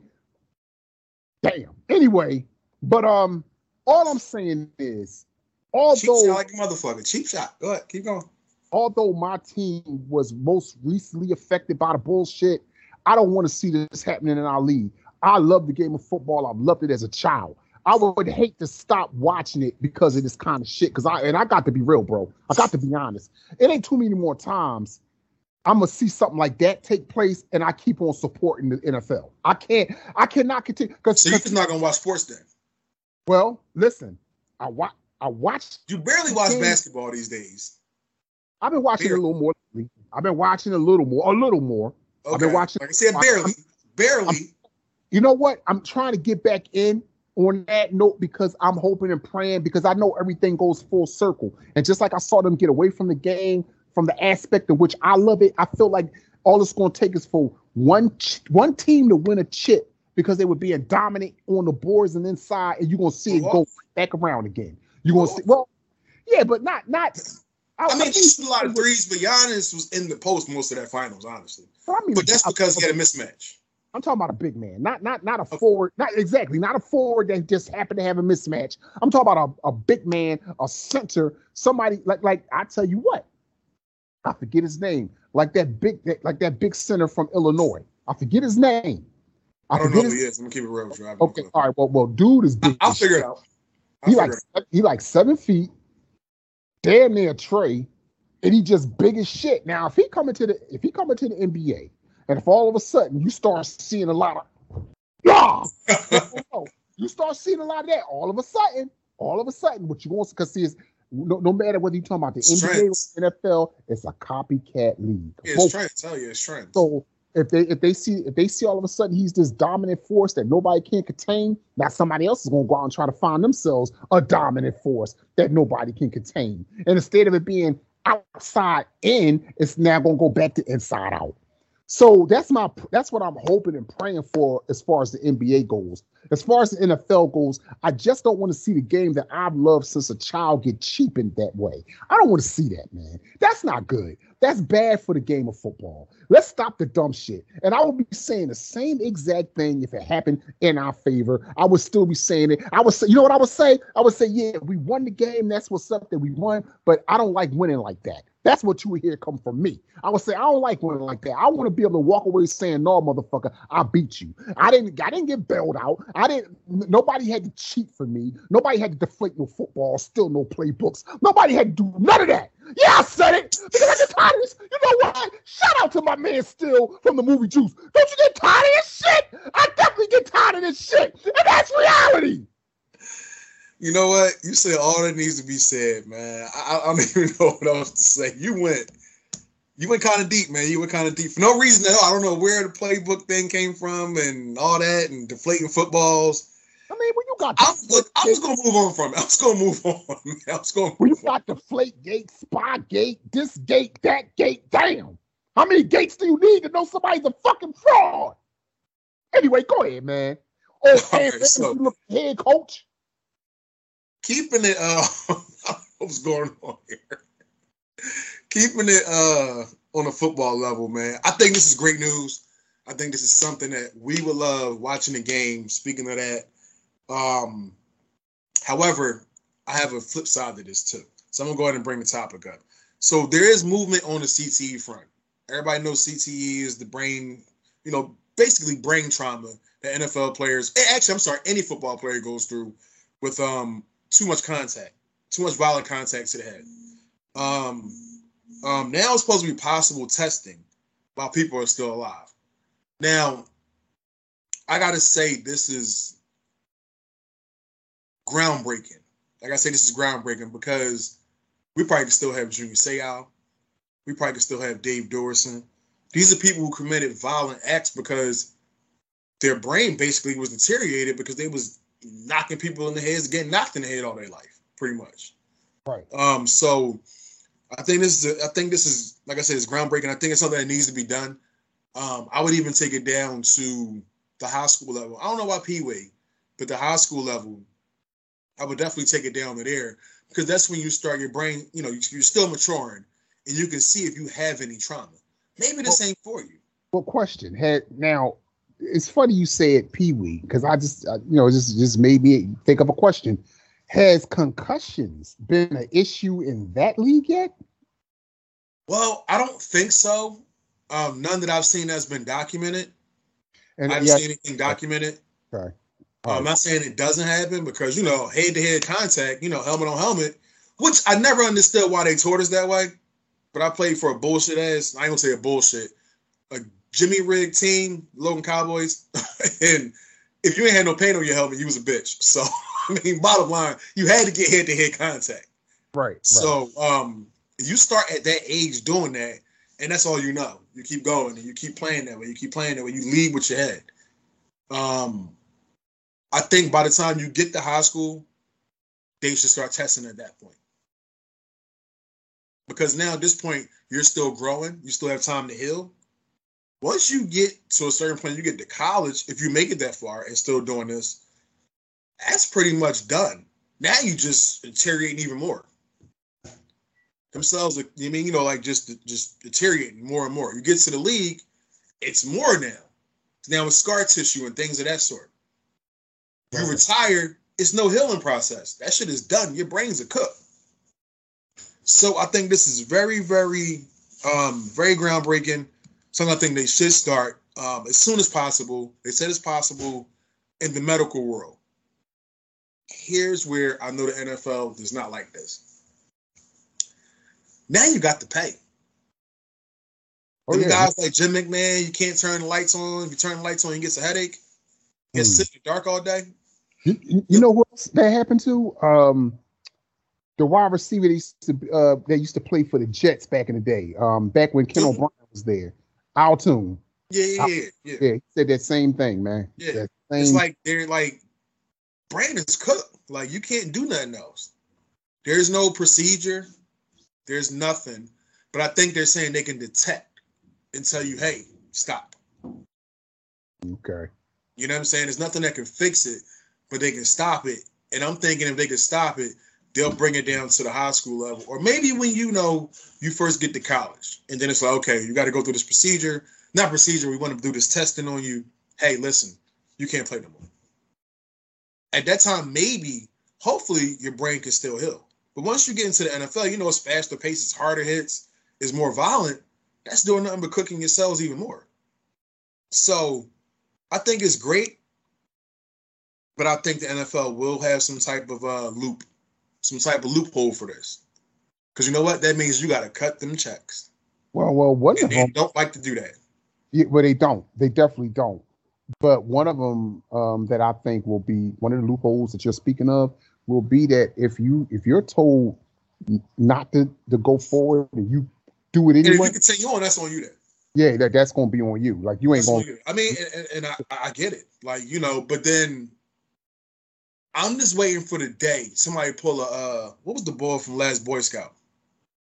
damn. Anyway, but um, all I'm saying is, Cheap although shot like a motherfucker. Cheap shot. Go ahead. Keep going. although my team was most recently affected by the bullshit, I don't want to see this happening in our league. I love the game of football. I've loved it as a child. I would hate to stop watching it because of this kind of shit. Cause I and I got to be real, bro. I got to be honest. It ain't too many more times I'm gonna see something like that take place, and I keep on supporting the NFL. I can't. I cannot continue. Cause, So you're just not going to watch sports then? Well, listen. I watch. I watched. You barely watch Okay. basketball these days. I've been watching Here. a little more. lately. I've been watching a little more. A little more. Okay. I've been watching- Like I said, barely. barely. you know what? I'm trying to get back in on that note because I'm hoping and praying because I know everything goes full circle. And just like I saw them get away from the game, from the aspect of which I love it, I feel like all it's going to take is for one ch- one team to win a chip because they were being dominant on the boards and inside, and you're gonna see it go back around again. You're gonna see well, yeah, but not not. I, I mean, he a lot of threes, but Giannis was in the post most of that finals, honestly. I mean, but that's because he had a mismatch. I'm talking about a big man, not not not a forward, not exactly, not a forward that just happened to have a mismatch. I'm talking about a, a big man, a center, somebody like like I tell you what, I forget his name, like that big like that big center from Illinois. I forget his name. I, don't know who he is. I'm gonna keep it real with you. Okay, all right. Well, well, dude is big. I'll figure it out. I'll he like he like seven feet, damn near Trey, and he just big as shit. Now, if he coming to the if he coming to the NBA and if all of a sudden you start seeing a lot of, yeah, you start seeing a lot of that, all of a sudden, all of a sudden, what you want to see is no, no matter whether you're talking about the NBA or NFL, it's a copycat league. it's trying to Tell you, it's trends. So if they if they see if they see all of a sudden he's this dominant force that nobody can contain, now somebody else is gonna go out and try to find themselves a dominant force that nobody can contain. And instead of it being outside in, it's now gonna go back to inside out. So that's my that's what I'm hoping and praying for as far as the NBA goes. As far as the NFL goes, I just don't want to see the game that I've loved since a child get cheapened that way. I don't want to see that, man. That's not good. That's bad for the game of football. Let's stop the dumb shit. And I would be saying the same exact thing if it happened in our favor. I would still be saying it. I would say, you know what I would say? I would say, yeah, we won the game. That's what's up that we won. But I don't like winning like that. That's what you would hear come from me. I would say I don't like winning like that. I want to be able to walk away saying, "No, motherfucker, I beat you. I didn't. I didn't get bailed out. I didn't. Nobody had to cheat for me. Nobody had to deflate no football. Still no playbooks. Nobody had to do none of that. Yeah, I said it because I get tired of this. You know what? Shout out to my man Still from the movie Juice. Don't you get tired of this shit? I definitely get tired of this shit, and that's reality. You know what? You said all that needs to be said, man. I, I don't even know what else to say. You went, you went kind of deep, man. You went kind of deep for no reason at all. I don't know where the playbook thing came from and all that, and deflating footballs. I mean, when you got, I, look, I was gonna move on from it. I was gonna move on. I was gonna. When you got deflate gate, spy gate, this gate, that gate, damn. How many gates do you need to know somebody's a fucking fraud? Anyway, go ahead, man. Oh, okay, so, head coach keeping it uh what's going on here. keeping it uh on a football level, man. I think this is great news. I think this is something that we would love watching the game. Speaking of that, um, however, I have a flip side to this too. So I'm gonna go ahead and bring the topic up. So there is movement on the CTE front. Everybody knows CTE is the brain, you know, basically brain trauma that NFL players, actually, I'm sorry, any football player goes through with um too much contact, too much violent contact to the head. Um, um, now it's supposed to be possible testing while people are still alive. Now, I gotta say this is groundbreaking. Like I say, this is groundbreaking because we probably still have Junior Seau. We probably still have Dave Duerson. These are people who committed violent acts because their brain basically was deteriorated because they was knocking people in the heads, getting knocked in the head all their life, pretty much. Right. Um. So, I think this is. A, I think this is, like I said, it's groundbreaking. I think it's something that needs to be done. Um. I would even take it down to the high school level. I don't know about Pee Wee, but the high school level, I would definitely take it down to there because that's when you start your brain. You know, you're still maturing, and you can see if you have any trauma. Maybe this well, ain't for you. Well, question had now it's funny you said Pee Wee because I just uh, you know just just made me think of a question. Has concussions been an issue in that league yet? Well, I don't think so. Um, none that I've seen has been documented. And I haven't yeah, seen anything documented. Okay. I'm not saying it doesn't happen because you know head to head contact, you know helmet on helmet, which I never understood why they taught us that way. But I played for a bullshit ass. I ain't gonna say a bullshit, a Jimmy Rig team, Logan Cowboys, and if you ain't had no paint on your helmet, you was a bitch. So I mean, bottom line, you had to get head to head contact. Right. So um, you start at that age doing that, and that's all you know. You keep going and you keep playing that way. You keep playing that way. You lead with your head. Um, I think by the time you get to high school, they should start testing at that point. Because now at this point, you're still growing. You still have time to heal once you get to a certain point, you get to college. If you make it that far and still doing this, that's pretty much done. Now you just deteriorating even more. Themselves, you mean you know, like just just deteriorating more and more. You get to the league, it's more now. Now with scar tissue and things of that sort. You retire, it's no healing process. That shit is done. Your brain's a cook. So I think this is very, very, um, very groundbreaking. Something I think they should start um, as soon as possible. They said it's possible in the medical world. Here's where I know the NFL does not like this. Now you got to pay. Oh, yeah. guys like Jim McMahon, you can't turn the lights on. If you turn the lights on, you get a headache. You mm. sit in the dark all day. You, you know what that happened to? Um, the wide receiver they used to uh, they used to play for the Jets back in the day. Um, back when Ken O'Brien was there, Al Toon. Yeah, yeah, yeah, yeah. He said that same thing, man. Yeah, same... it's like they're like Brandon's cooked. Like you can't do nothing else. There's no procedure. There's nothing. But I think they're saying they can detect and tell you, hey, stop. Okay. You know what I'm saying? There's nothing that can fix it, but they can stop it. And I'm thinking if they can stop it, they'll bring it down to the high school level. Or maybe when you know you first get to college, and then it's like, okay, you got to go through this procedure. Not procedure, we want to do this testing on you. Hey, listen, you can't play no more. At that time, maybe, hopefully, your brain can still heal. But once you get into the NFL, you know it's faster pace, it's harder hits, it's more violent. That's doing nothing but cooking your cells even more. So I think it's great, but I think the NFL will have some type of uh, loop, some type of loophole for this. Because you know what? That means you got to cut them checks. Well, well, one and of them don't like to do that. Yeah, well, they don't. They definitely don't. But one of them um, that I think will be one of the loopholes that you're speaking of will be that if you if you're told not to, to go forward and you do it anyway. And if you continue on, that's on you then. Yeah, that, that's gonna be on you. Like you ain't going. To. I mean, and, and I, I get it. Like you know, but then I'm just waiting for the day somebody pull a uh, what was the boy from Last Boy Scout?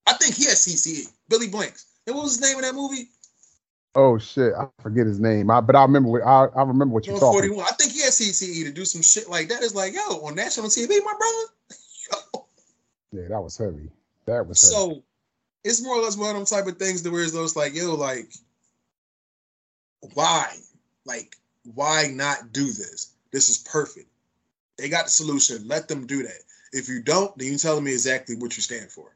I think he had CTE. Billy Blanks. And what was his name in that movie? Oh shit, I forget his name. I, but I remember. I, I remember what you're talking. 41. I think he had CTE to do some shit like that. It's like, yo, on national TV, my brother. yeah, that was heavy. That was heavy. so it's more or less one of them type of things that where it's those like, yo, like, why? Like, why not do this? This is perfect. They got the solution. Let them do that. If you don't, then you're telling me exactly what you stand for.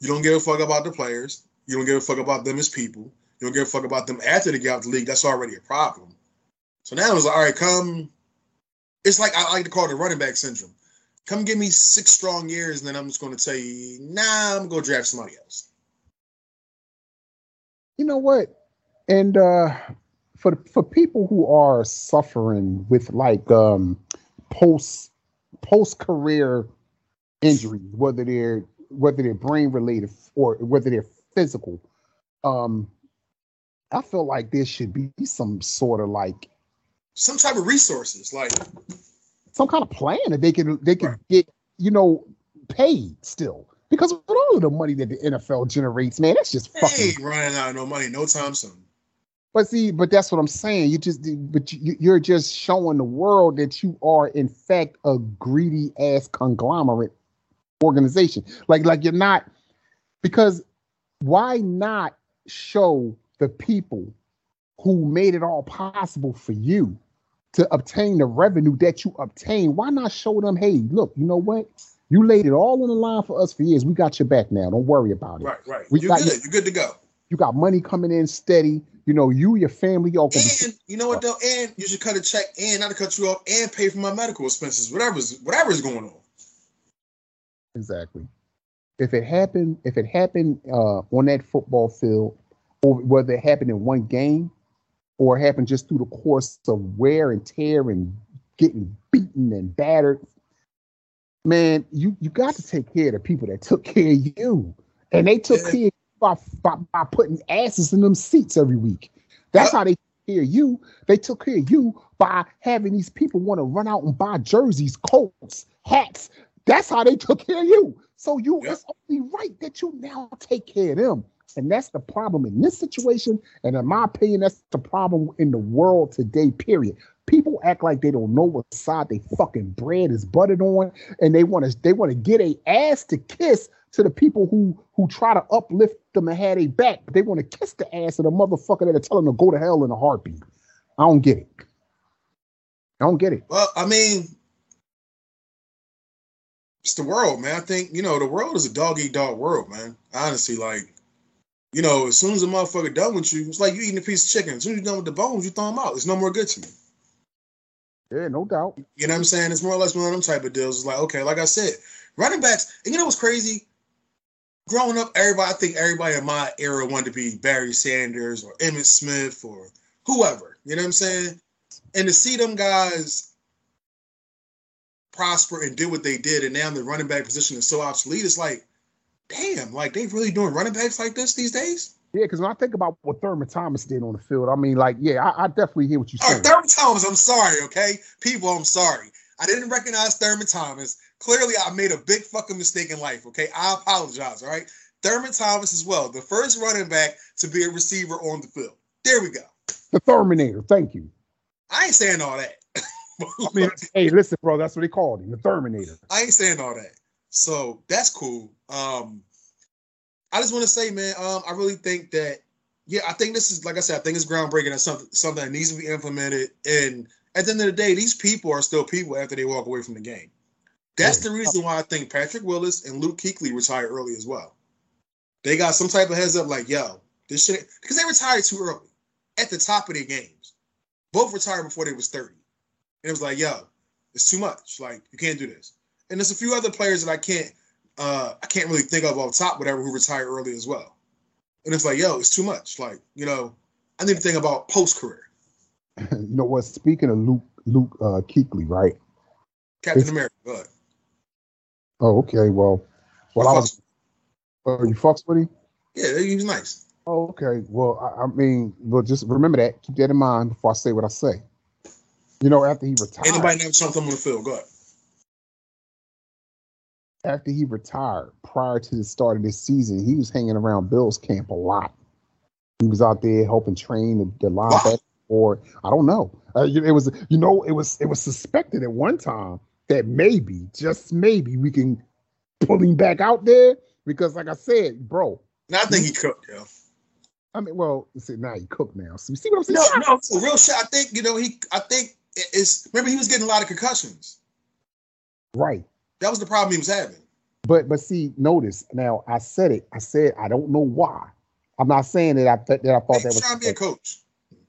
You don't give a fuck about the players. You don't give a fuck about them as people. You don't give a fuck about them after they get out the league. That's already a problem. So now it's like, all right, come. It's like I like to call it the running back syndrome come give me six strong years, and then I'm just going to tell you, nah, I'm going to draft somebody else. You know what? And uh, for for people who are suffering with like um, post post career injuries, whether they're whether they're brain related or whether they're physical, um, I feel like there should be some sort of like some type of resources, like some kind of plan that they can they can right. get you know paid still because with all of the money that the NFL generates, man, that's just fucking hey, running out of no money no time soon. But see, but that's what I'm saying. You just, but you, you're just showing the world that you are in fact a greedy ass conglomerate organization. Like, like you're not because why not show the people who made it all possible for you to obtain the revenue that you obtain, why not show them, hey, look, you know what? You laid it all on the line for us for years. We got your back now. Don't worry about it. Right, right. We You're got good. You're good to go. You got money coming in steady. You know, you, your family, y'all. And you know what though? And you should cut a check and not to cut you off and pay for my medical expenses, whatever's whatever's going on. Exactly. If it happened, if it happened uh, on that football field, or whether it happened in one game, or happen just through the course of wear and tear and getting beaten and battered, man, you you got to take care of the people that took care of you, and they took yeah. care by, by, by putting asses in them seats every week. That's how they took care of you. They took care of you by having these people want to run out and buy jerseys, coats, hats. That's how they took care of you. So you, yep. it's only right that you now take care of them. And that's the problem in this situation. And in my opinion, that's the problem in the world today, period. People act like they don't know what side they fucking bread is buttered on, and they want to they want to get a ass to kiss to the people who who try to uplift them and have a back. But they want to kiss the ass of the motherfucker that are telling them to go to hell in a heartbeat. I don't get it. I don't get it. Well, I mean, it's the world, man. I think you know the world is a dog eat dog world, man. Honestly, like you know, as soon as a motherfucker done with you, it's like you eating a piece of chicken. As soon as you're done with the bones, you throw them out. It's no more good to me. Yeah, no doubt. You know what I'm saying? It's more or less one of them type of deals. It's like, okay, like I said, running backs, and you know what's crazy? Growing up, everybody, I think everybody in my era wanted to be Barry Sanders or Emmitt Smith or whoever. You know what I'm saying? And to see them guys prosper and do what they did, and now the running back position is so obsolete, it's like, damn, like they really doing running backs like this these days? Yeah, because when I think about what Thurman Thomas did on the field, I mean, like, yeah, I, I definitely hear what you're Oh. Thurman Thomas, I'm sorry, okay? People, I'm sorry. I didn't recognize Thurman Thomas. Clearly, I made a big fucking mistake in life, okay? I apologize, all right? Thurman Thomas as well, the first running back to be a receiver on the field. There we go. the Terminator. Thank you. I ain't saying all that. I mean, hey, listen, bro, that's what they called him, the Terminator. I ain't saying all that. So that's cool. Um, I just want to say, man, um, I really think that, yeah, I think this is like I said, I think it's groundbreaking. That's something something that needs to be implemented. And at the end of the day, these people are still people after they walk away from the game. That's the reason why I think Patrick Willis and Luke Kuechly retired early as well. They got some type of heads up, like, yo, this shit, because they retired too early at the top of their games. Both retired before they was 30. And it was like, yo, it's too much. Like, you can't do this. And there's a few other players that I can't uh I can't really think of off the top, whatever, who retired early as well. And it's like, yo, it's too much. Like, you know, I need to think about post career. you know what? Speaking of Luke, Luke uh, Kuechly, right? Captain It's- America, go ahead. Oh, okay. Well, well, I I was. Uh, you fucks with him? Yeah, he was nice. Oh, okay. Well, I, I mean, well, just remember that. Keep that in mind before I say what I say. You know, after he retired, Anybody never him on the field? Go ahead. After he retired, prior to the start of this season, he was hanging around Bill's camp a lot. He was out there helping train the, the linebacker. Or I don't know. Uh, it was, you know, it was it was suspected at one time that maybe, just maybe, we can pull him back out there because, like I said, bro. Now I think he cooked, yo. I mean, well, see, now he cooked now. So you see what I'm No, saying? no, for real shit. I think, you know, he I think it's remember he was getting a lot of concussions. Right. That was the problem he was having. But but see, notice now I said it. I said I don't know why. I'm not saying that I th- that I thought Maybe that he's trying to be a coach.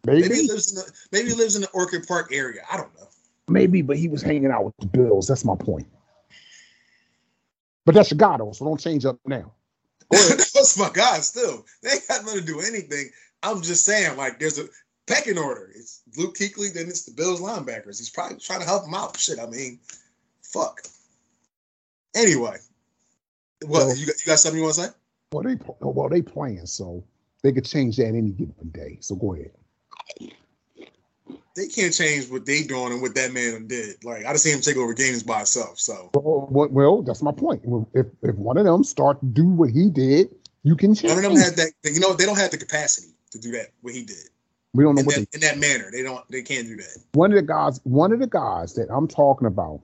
Maybe he lives in the maybe he lives in the Orchard Park area. I don't know. maybe, but he was hanging out with the Bills. That's my point. But that's your though, so don't change up now. That's my guy still. They ain't got nothing to do with anything. I'm just saying, like, there's a pecking order. It's Luke Kuechly, then it's the Bills linebackers. He's probably trying to help them out. Shit, I mean, fuck. Anyway, what Well- you got? You got something you want to say? Well, they well they playing, so they could change that any given day. So go ahead. They can't change what they doing and what that man did. Like, I just see him take over games by himself. So Well, well, well, that's my point. If if one of them start to do what he did, you can change. none of them had that. You know, they don't have the capacity to do that. What he did we don't know in what that, they in that manner. They don't. They can't do that. one of the guys, one of the guys that I'm talking about,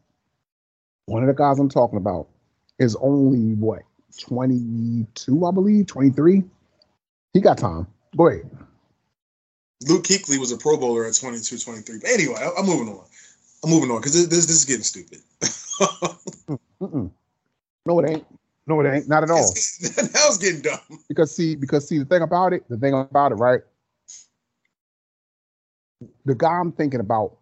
one of the guys I'm talking about is only what 22, I believe, 23. He got time. Go ahead. Luke Kuechly was a Pro Bowler at 22, 23. But anyway, I, am moving on. I'm moving on because this, this this is getting stupid. Mm-mm. No, it ain't. No, it ain't. Not at all. that was getting dumb. Because see, because see, the thing about it, the thing about it, right? The guy I'm thinking about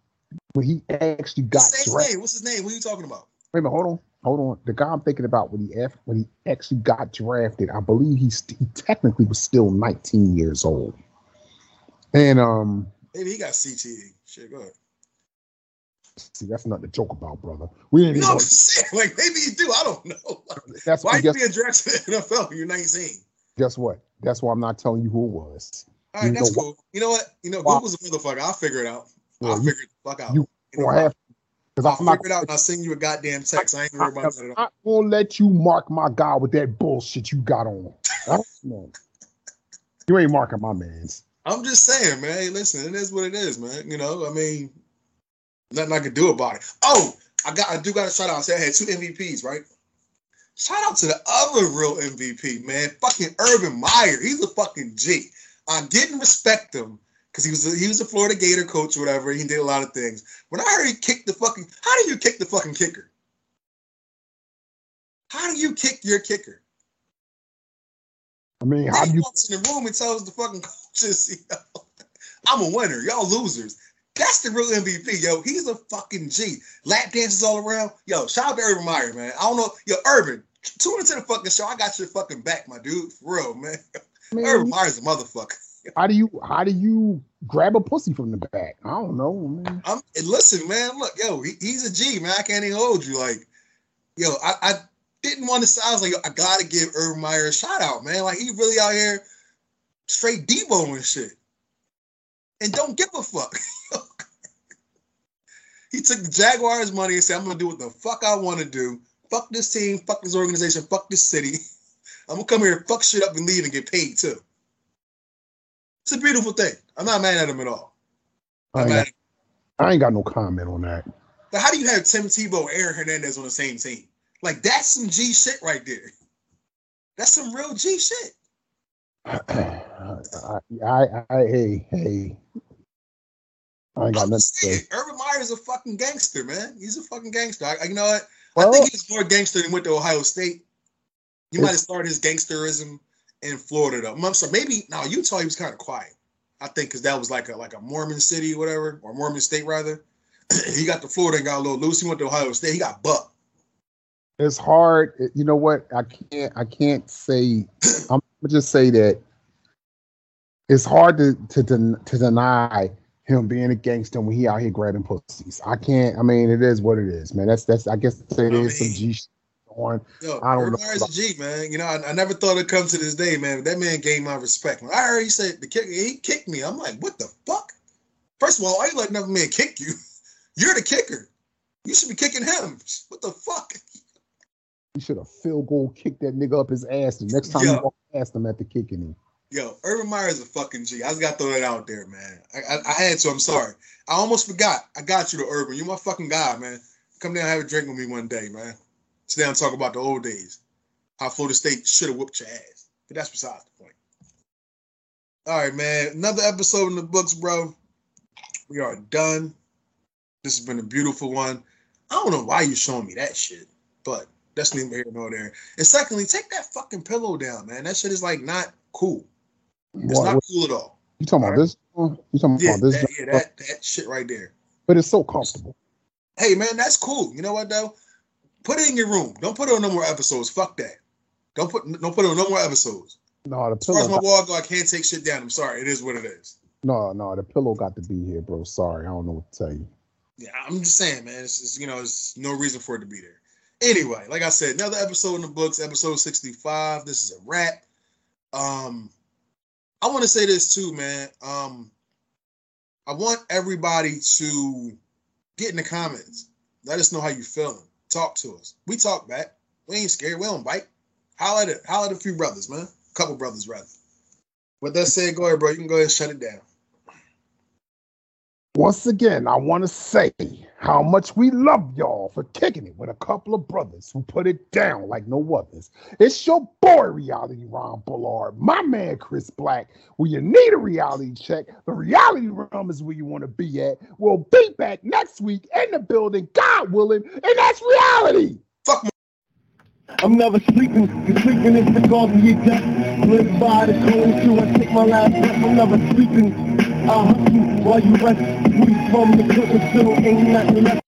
when he actually got drafted. name. What's his name? What are you talking about? Wait a minute, hold on, hold on. The guy I'm thinking about when he af- when he actually got drafted, I believe he's he technically was still 19 years old. And um, Maybe he got CTE. Shit, go ahead. see, that's not the joke about, brother. We ain't No, even. Saying, like maybe he do. I don't know. That's Why you being drafted in the NFL when you're 19? guess what? That's why I'm not telling you who it was. All right, You that's cool. You know what? You know, Google's a motherfucker. I'll figure it out. I'll you figure it the fuck out. you You know have because I'll figure it out and I'll send you a goddamn text. I ain't worried about that at all. I won't let you mark my guy with that bullshit you got on. I. You ain't marking my man's. I'm just saying, man. Hey, listen, it is what it is, man. You know, I mean, nothing I can do about it. Oh, I got, I do got a shout out. I said I had two MVPs, right? Shout out to the other real MVP, man. Fucking Urban Meyer. He's a fucking G. I didn't respect him because he was a, he was a Florida Gator coach or whatever. He did a lot of things. When I heard he kicked the fucking, how do you kick the fucking kicker? How do you kick your kicker? I mean, how he do you? walks in the room and tells the fucking coaches, you know, I'm a winner. Y'all losers. That's the real MVP, yo. He's a fucking G. Lap dances all around. Yo, shout out to Urban Meyer, man. I don't know. Yo, Urban, tune into the fucking show. I got your fucking back, my dude. For real, man. Man, Urban Meyer's a motherfucker. How do you? How do you grab a pussy from the back? I don't know, man. I'm listen, man. Look, yo, he, he's a G, man. I can't even hold you. Like, yo, I, I didn't want to say. I was like, yo, I gotta give Urban Meyer a shout out, man. Like, he really out here straight Debo and shit, and don't give a fuck. he took the Jaguars' money and said, "I'm gonna do what the fuck I want to do. Fuck this team. Fuck this organization. Fuck this city. I'm gonna come here, fuck shit up, and leave and get paid too." It's a beautiful thing. I'm not mad at him at all. I got, I ain't got no comment on that. But how do you have Tim Tebow and Aaron Hernandez on the same team? Like that's some G shit right there. That's some real G shit. I, I, I, hey, hey. I ain't got nothing to say. Urban Meyer is a fucking gangster, man. He's a fucking gangster. I, you know what? Well- I think he's more gangster than went to Ohio State. He might have started his gangsterism in Florida though. Sorry, maybe now Utah he was kind of quiet. I think because that was like a like a Mormon city or whatever, or Mormon state rather. he got to Florida and got a little loose. He went to Ohio State. He got bucked. It's hard. You know what? I can't. I can't say. I'm gonna just say that it's hard to to den- to deny him being a gangster when he out here grabbing pussies. I can't. I mean, it is what it is, man. That's that's. I guess it I is some mean- G shit on. Yo, I don't Urban know Meyer's a G, man. You know, I, I never thought it'd come to this day, man. That man gained my respect. When I heard he said the kick, he kicked me. I'm like, what the fuck? First of all, I ain't let another man kick you. You're the kicker. You should be kicking him. What the fuck? You should have field goal kicked that nigga up his ass the next time Yeah. he walked past him after kicking him. Yo, Urban Meyer is a fucking G. I just got to throw that out there, man. I, I, I had to. I'm sorry. I almost forgot. I got you to Urban. You're my fucking guy, man. Come down and have a drink with me one day, man. And talk about the old days. How Florida State should have whooped your ass. But that's besides the point. All right, man. Another episode in the books, bro. We are done. This has been a beautiful one. I don't know why you're showing me that shit, but that's neither here nor there. And secondly, take that fucking pillow down, man. That shit is like not cool. It's What, not what- cool at all. you talking about this? You talking Yeah, about this? that, yeah, that, that shit right there. But it's so comfortable. Hey, man, that's cool. You know what though? Put it in your room. Don't put it on no more episodes. Fuck that. Don't put don't put it on no more episodes. No, the As far as my wall go, I can't take shit down. I'm sorry. It is what it is. no, no, the pillow got to be here, bro. Sorry, I don't know what to tell you. Yeah, I'm just saying, man. It's, it's you know, it's no reason for it to be there. Anyway, like I said, another episode in the books, episode 65. This is a wrap. Um, I want to say this too, man. Um, I want everybody to get in the comments. Let us know how you feeling. Talk to us. We talk back. We ain't scared. We don't bite. Holla at it. Holla at a few brothers, man. A couple brothers, rather. With that said, go ahead, bro. You can go ahead and shut it down. Once again, I want to say how much we love y'all for kicking it with a couple of brothers who put it down like no others. It's your boy, Reality Ron Bullard, my man, Chris Black. When you need a reality check, the reality realm is where you want to be at. We'll be back next week in the building, God willing, and that's reality. Fuck I'm never sleeping, sleeping is the cause of your death. Live by the code till I take my last breath. I'm never sleeping. I hustle while you rest. We from the clip, still ain't nothing left.